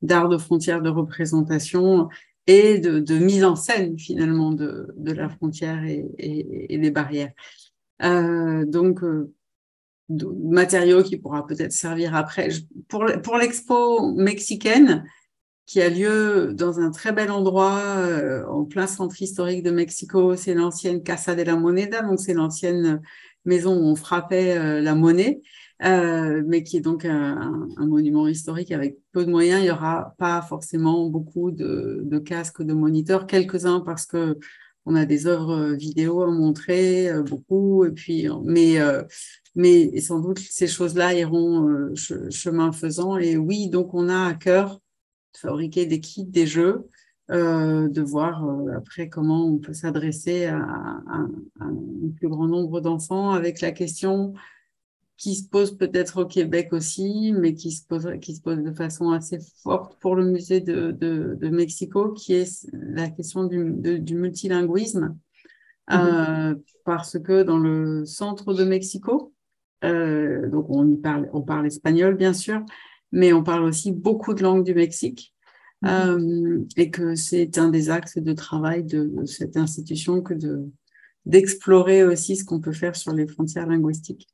S3: d'art de frontière, de représentation et de, mise en scène finalement de, la frontière et, des barrières. Euh, donc, de matériaux qui pourra peut-être servir après. Pour, pour l'expo mexicaine, qui a lieu dans un très bel endroit euh, en plein centre historique de Mexico, c'est l'ancienne Casa de la Moneda, donc c'est l'ancienne maison où on frappait euh, la monnaie, euh, mais qui est donc un, monument historique avec peu de moyens. Il n'y aura pas forcément beaucoup de, de casques, de moniteurs, quelques-uns parce que on a des œuvres vidéo à montrer, beaucoup, et puis, mais mais sans doute ces choses-là iront euh, chemin faisant. Et oui, donc on a à cœur de fabriquer des kits, des jeux, euh, de voir euh, après comment on peut s'adresser à, un plus grand nombre d'enfants avec la question qui se pose peut-être au Québec aussi, mais qui se pose, qui se pose de façon assez forte pour le musée de, de, Mexico, qui est la question du, du multilinguisme. Mm-hmm. parce que dans le centre de Mexico, euh, donc on y parle, on parle espagnol bien sûr, mais on parle aussi beaucoup de langues du Mexique. Mhm. Euh, et que c'est un des axes de travail de, cette institution que de d'explorer aussi ce qu'on peut faire sur les frontières linguistiques.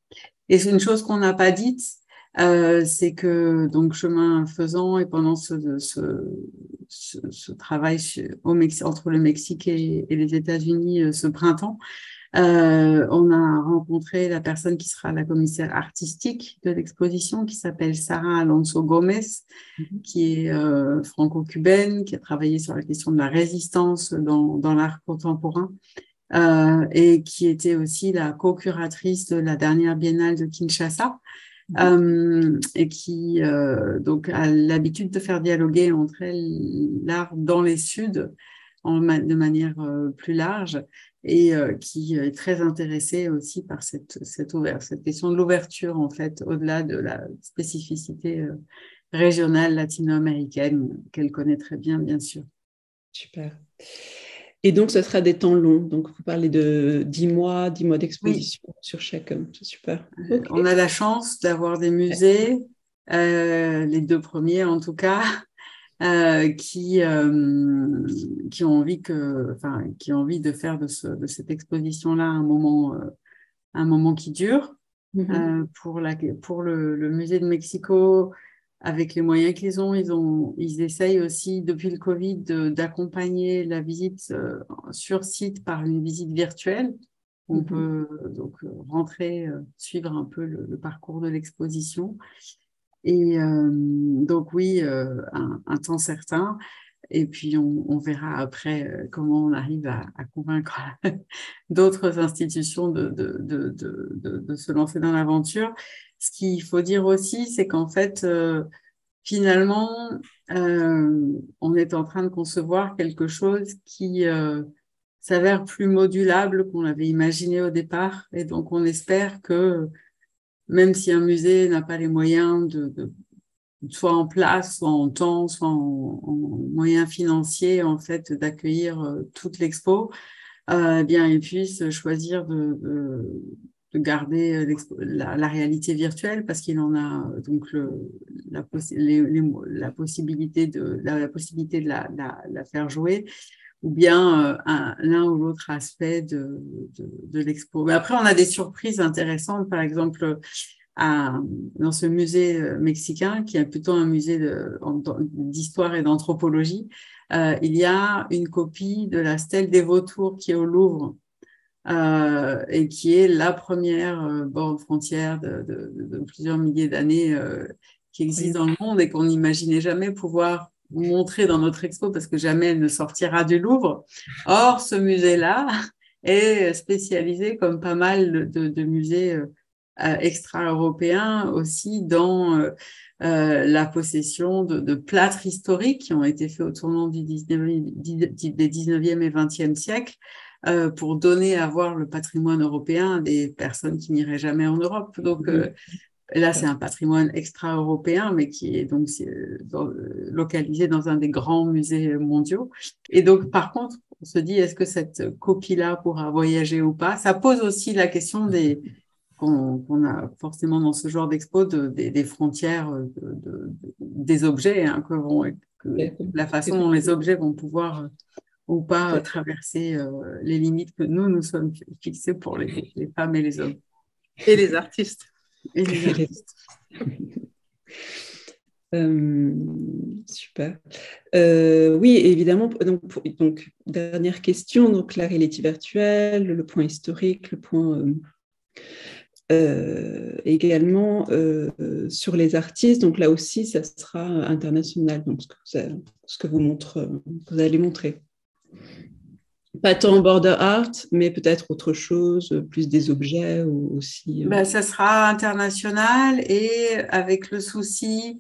S3: Et c'est une chose qu'on n'a pas dite, euh, c'est que donc chemin faisant et pendant ce, ce, ce, travail au entre le Mexique et, et les États-Unis ce printemps, euh, on a rencontré la personne qui sera la commissaire artistique de l'exposition, qui s'appelle Sarah Alonso Gomez, mhm. qui est euh, franco-cubaine, qui a travaillé sur la question de la résistance dans, dans l'art contemporain. Euh, et qui était aussi la co-curatrice de la dernière biennale de Kinshasa, mhm. euh, et qui euh, donc a l'habitude de faire dialoguer entre elles l'art dans les Suds en, de manière plus large et euh, qui est très intéressée aussi par cette, cette, cette question de l'ouverture, en fait, au-delà de la spécificité euh, régionale latino-américaine qu'elle connaît très bien, bien sûr.
S5: Super. Et donc, ce sera des temps longs. Donc, vous parlez de 10 mois, 10 mois d'exposition sur chacun. C'est super.
S3: Euh, on a la chance d'avoir des musées, les deux premiers en tout cas, euh, qui, euh, qui, ont envie que, enfin, qui ont envie de faire de, ce, de cette exposition-là un moment, euh, un moment qui dure. Mm-hmm. pour la, pour le, le, musée de Mexico, avec les moyens qu'ils ont, ils ont, ils essayent aussi depuis le Covid d'accompagner la visite sur site par une visite virtuelle. On mm-hmm. peut donc rentrer, suivre un peu le, le parcours de l'exposition. Et euh, donc oui, euh, un, temps certain. Et puis on, verra après euh, comment on arrive à, convaincre d'autres institutions de, de, de, de, se lancer dans l'aventure. Ce qu'il faut dire aussi, c'est qu'en fait, finalement, on est en train de concevoir quelque chose qui s'avère plus modulable qu'on l'avait imaginé au départ. Et donc, on espère que même si un musée n'a pas les moyens de, soit en place, soit en temps, soit en, moyens financiers, en fait, d'accueillir euh, toute l'expo, euh, eh bien, il puisse choisir de, garder la, la, réalité virtuelle parce qu'il en a donc le, la, possibilité de la, possibilité de la, faire jouer ou bien euh, l'un ou l'autre aspect de, de, de l'expo. Mais après, on a des surprises intéressantes. Par exemple, à, dans ce musée euh, mexicain, qui est plutôt un musée d'histoire et d'anthropologie, euh, il y a une copie de la stèle des vautours qui est au Louvre. Euh, et qui est la première euh, borne frontière de, de, de, plusieurs milliers d'années euh, qui existe dans le monde et qu'on n'imaginait jamais pouvoir montrer dans notre expo parce que jamais elle ne sortira du Louvre. Or, ce musée-là est spécialisé comme pas mal de, musées euh, extra-européens aussi dans euh, euh, la possession de, plâtres historiques qui ont été faits au tournant du 19, des 19e et 20e siècle pour donner à voir le patrimoine européen à des personnes qui n'iraient jamais en Europe. Donc, là, c'est un patrimoine extra-européen, mais qui est donc localisé dans un des grands musées mondiaux. Et donc, par contre, on se dit, est-ce que cette copie-là pourra voyager ou pas? Ça pose aussi la question des qu'on a forcément dans ce genre d'expo des, frontières des objets, hein, que vont, la façon dont les objets vont pouvoir ou pas traverser euh, les limites que nous nous sommes fixées pour les, les femmes et les hommes.
S4: Et les artistes.
S5: Euh, super. Euh, oui, évidemment. Donc, donc, dernière question. Donc, la réalité virtuelle, le point historique, le point euh, également sur les artistes. Donc, là aussi, ça sera international. Donc, ce que vous, ce que vous, montre, vous allez montrer. Pas tant border art, mais peut-être autre chose, plus des objets ou aussi.
S3: Euh, ben, ça sera international et avec le souci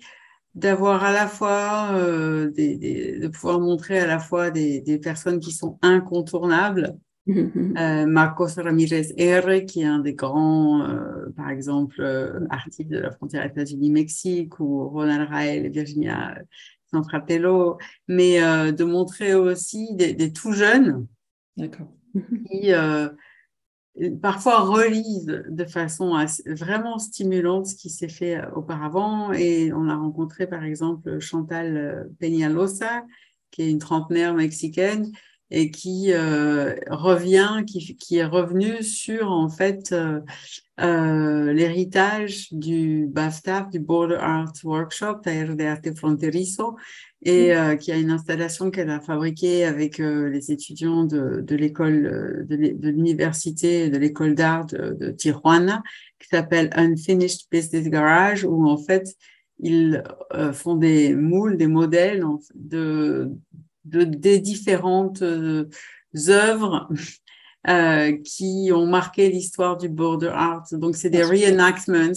S3: d'avoir à la fois euh, des, de pouvoir montrer à la fois des, des personnes qui sont incontournables. euh, Marcos Ramirez R, qui est un des grands, euh, par exemple, artistes de la frontière États-Unis-Mexique, ou Ronald Rael et Virginia Sanfratello, mais de montrer aussi des, des tout jeunes qui euh, parfois relisent de façon vraiment stimulante ce qui s'est fait euh, auparavant. Et on a rencontré par exemple Chantal euh, Peñalosa, qui est une trentenaire mexicaine et qui revient, qui, qui, est revenue sur en fait l'héritage du BAFTA, du Border Art Workshop, Taller de Arte Fronterizo, et mm. euh, qui a une installation qu'elle a fabriquée avec euh, les étudiants de, l'école euh, de l'université de l'école d'art de, de, Tijuana qui s'appelle Unfinished Business Garage où en fait ils font des moules, des modèles de, de des différentes œuvres qui ont marqué l'histoire du border art. Donc c'est des reenactments.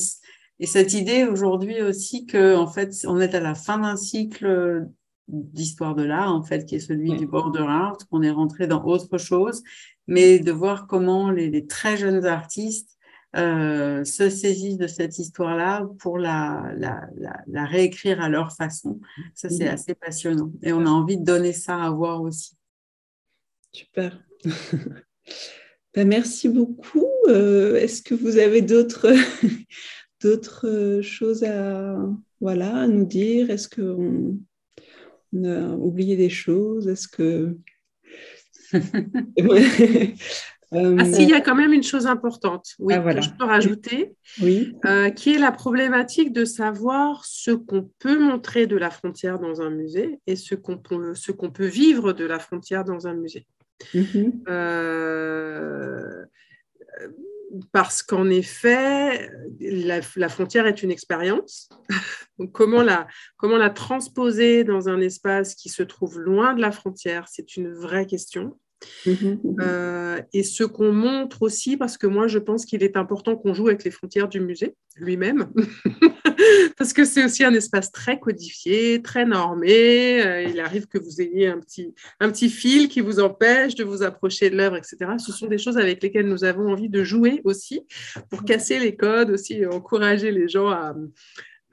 S3: Et cette idée aujourd'hui aussi que en fait on est à la fin d'un cycle d'histoire de l'art, en fait, qui est celui du border art, qu'on est rentré dans autre chose, mais de voir comment les, très jeunes artistes euh, se saisissent de cette histoire-là pour la, la, la, réécrire à leur façon. Ça, c'est assez passionnant. Et on a envie de donner ça à voir aussi.
S5: Super. ben, merci beaucoup. Euh, est-ce que vous avez d'autres d'autres choses à, voilà, à nous dire? Est-ce qu'on on a oublié des choses? Est-ce que.
S4: Euh, ah, si, il y a quand même une chose importante, oui, ah, que je peux rajouter,
S5: oui.
S4: Euh, qui est la problématique de savoir ce qu'on peut montrer de la frontière dans un musée et ce qu'on peut, ce qu'on peut vivre de la frontière dans un musée. Mm-hmm. Euh, parce qu'en effet, la, frontière est une expérience. comment, la, comment la transposer dans un espace qui se trouve loin de la frontière, c'est une vraie question. Mhm, mhm. Euh, et ce qu'on montre aussi, parce que moi je pense qu'il est important qu'on joue avec les frontières du musée lui-même, parce que c'est aussi un espace très codifié, très normé. Euh, il arrive que vous ayez un petit, un petit fil qui vous empêche de vous approcher de l'œuvre, etc. Ce sont des choses avec lesquelles nous avons envie de jouer aussi, pour casser les codes, aussi encourager les gens à,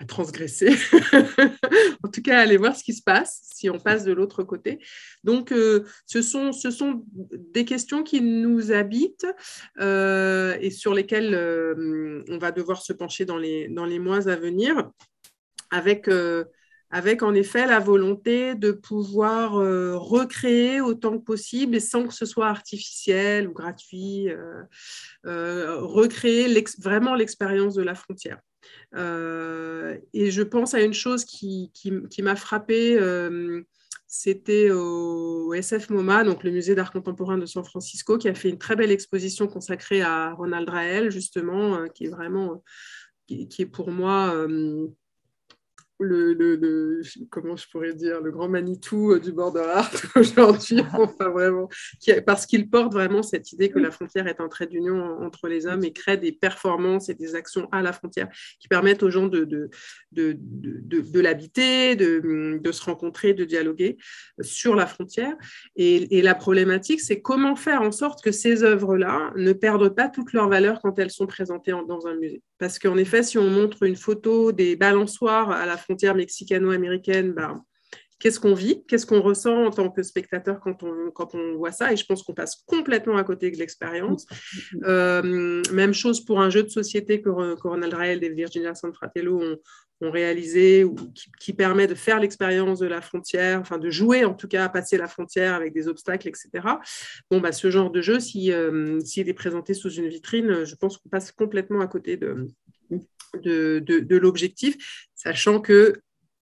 S4: transgresser. en tout cas, aller voir ce qui se passe si on passe de l'autre côté. Donc, euh, ce, sont, ce sont des questions qui nous habitent euh, et sur lesquelles euh, on va devoir se pencher dans les, dans les mois à venir avec avec en effet la volonté de pouvoir recréer autant que possible et sans que ce soit artificiel ou gratuit, recréer vraiment l'expérience de la frontière. Euh, et je pense à une chose qui, m'a frappée, euh, c'était au SF MoMA, donc le musée d'art contemporain de San Francisco, qui a fait une très belle exposition consacrée à Ronald Rael, justement, euh, qui est vraiment, qui, est pour moi le, comment je pourrais dire, le grand Manitou du border art aujourd'hui, enfin vraiment, parce qu'il porte vraiment cette idée que la frontière est un trait d'union entre les hommes et crée des performances et des actions à la frontière qui permettent aux gens de, de, de, de l'habiter, de, se rencontrer, de dialoguer sur la frontière. Et, et la problématique, c'est comment faire en sorte que ces œuvres-là ne perdent pas toute leur valeur quand elles sont présentées dans un musée. Parce qu'en effet, si on montre une photo des balançoires à la frontière mexicano-américaine, ben, qu'est-ce qu'on vit, qu'est-ce qu'on ressent en tant que spectateur quand on, quand on voit ça? Et je pense qu'on passe complètement à côté de l'expérience. Euh, même chose pour un jeu de société que, que Ronald Rael et Virginia Sanfratello ont, ont réalisé ou qui, permet de faire l'expérience de la frontière, enfin de jouer en tout cas à passer la frontière avec des obstacles, etc. Bon, bah, ce genre de jeu, s'il euh, si, est présenté sous une vitrine, je pense qu'on passe complètement à côté de, de, de l'objectif, sachant que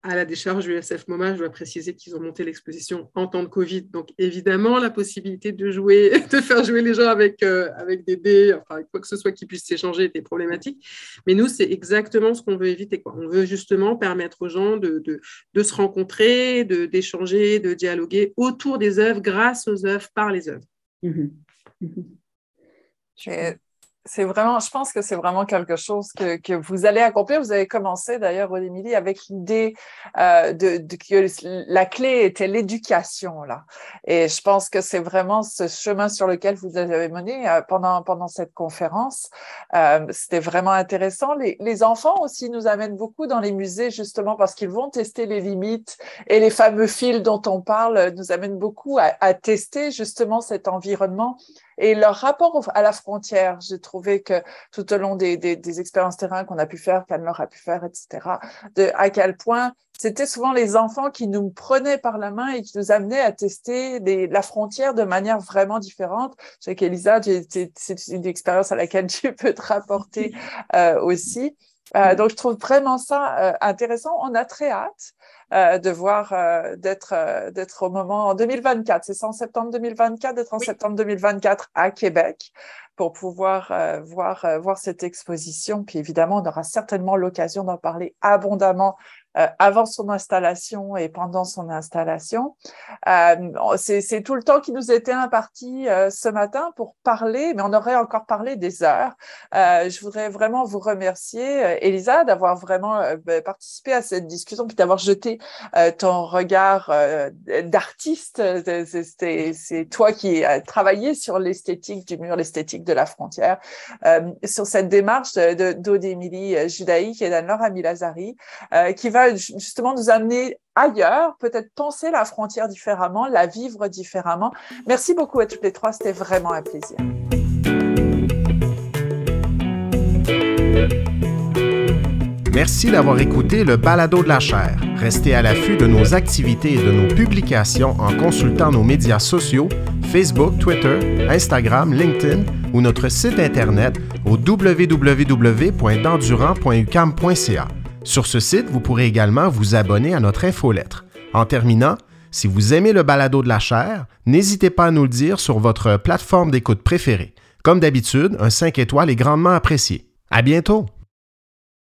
S4: à la décharge du SF MoMA, je dois préciser qu'ils ont monté l'exposition en temps de Covid. Donc, évidemment, la possibilité de jouer, de faire jouer les gens avec, euh, avec des dés, enfin, quoi que ce soit qui puisse s'échanger était problématique. Mais nous, c'est exactement ce qu'on veut éviter. Quoi. On veut justement permettre aux gens de, de, de se rencontrer, d'échanger, de, dialoguer autour des œuvres, grâce aux œuvres, par les œuvres. Mmh
S2: mmh c'est vraiment, je pense que c'est vraiment quelque chose que, que, vous allez accomplir. Vous avez commencé d'ailleurs, Émilie, avec l'idée euh, de, de, que la clé était l'éducation là. Et je pense que c'est vraiment ce chemin sur lequel vous avez mené euh, pendant pendant cette conférence. Euh, C'était vraiment intéressant. Les, les, enfants aussi nous amènent beaucoup dans les musées justement parce qu'ils vont tester les limites et les fameux fils dont on parle nous amènent beaucoup à, à tester justement cet environnement et leur rapport à la frontière, j'ai trouvé que tout au long des, expériences terrain qu'on a pu faire, qu'Anne-Laure a pu faire, etc., à quel point c'était souvent les enfants qui nous prenaient par la main et qui nous amenaient à tester la frontière de manière vraiment différente. Je sais qu'Elisa, c'est une expérience à laquelle tu peux te rapporter euh, aussi. Euh, donc, je trouve vraiment ça euh, intéressant. On a très hâte de voir d'être euh, d'être au moment en 2024. C'est ça en septembre 2024, d'être en septembre 2024 à Québec pour pouvoir voir voir cette exposition. Puis évidemment, on aura certainement l'occasion d'en parler abondamment euh, avant son installation et pendant son installation. Euh, c'est tout le temps qui nous était imparti euh, ce matin pour parler, mais on aurait encore parlé des heures. je voudrais vraiment vous remercier, Elisa, d'avoir vraiment ben, participé à cette discussion, puis d'avoir jeté ton regard d'artiste. C'est toi qui as travaillé sur l'esthétique du mur, l'esthétique de la frontière, sur cette démarche d'Odémilie Judaïque et d'Anne-Laure Amilazari, qui va justement nous amener ailleurs, peut-être penser la frontière différemment, la vivre différemment. Merci beaucoup à toutes les trois, c'était vraiment un plaisir.
S1: Merci d'avoir écouté le Balado de la chaire. Restez à l'affût de nos activités et de nos publications en consultant nos médias sociaux, Facebook, Twitter, Instagram, LinkedIn ou notre site internet au www.dendurant.ucam.ca. Sur ce site, vous pourrez également vous abonner à notre infolettre. En terminant, si vous aimez le balado de la chair, n'hésitez pas à nous le dire sur votre plateforme d'écoute préférée. Comme d'habitude, un 5 étoiles est grandement apprécié. À bientôt!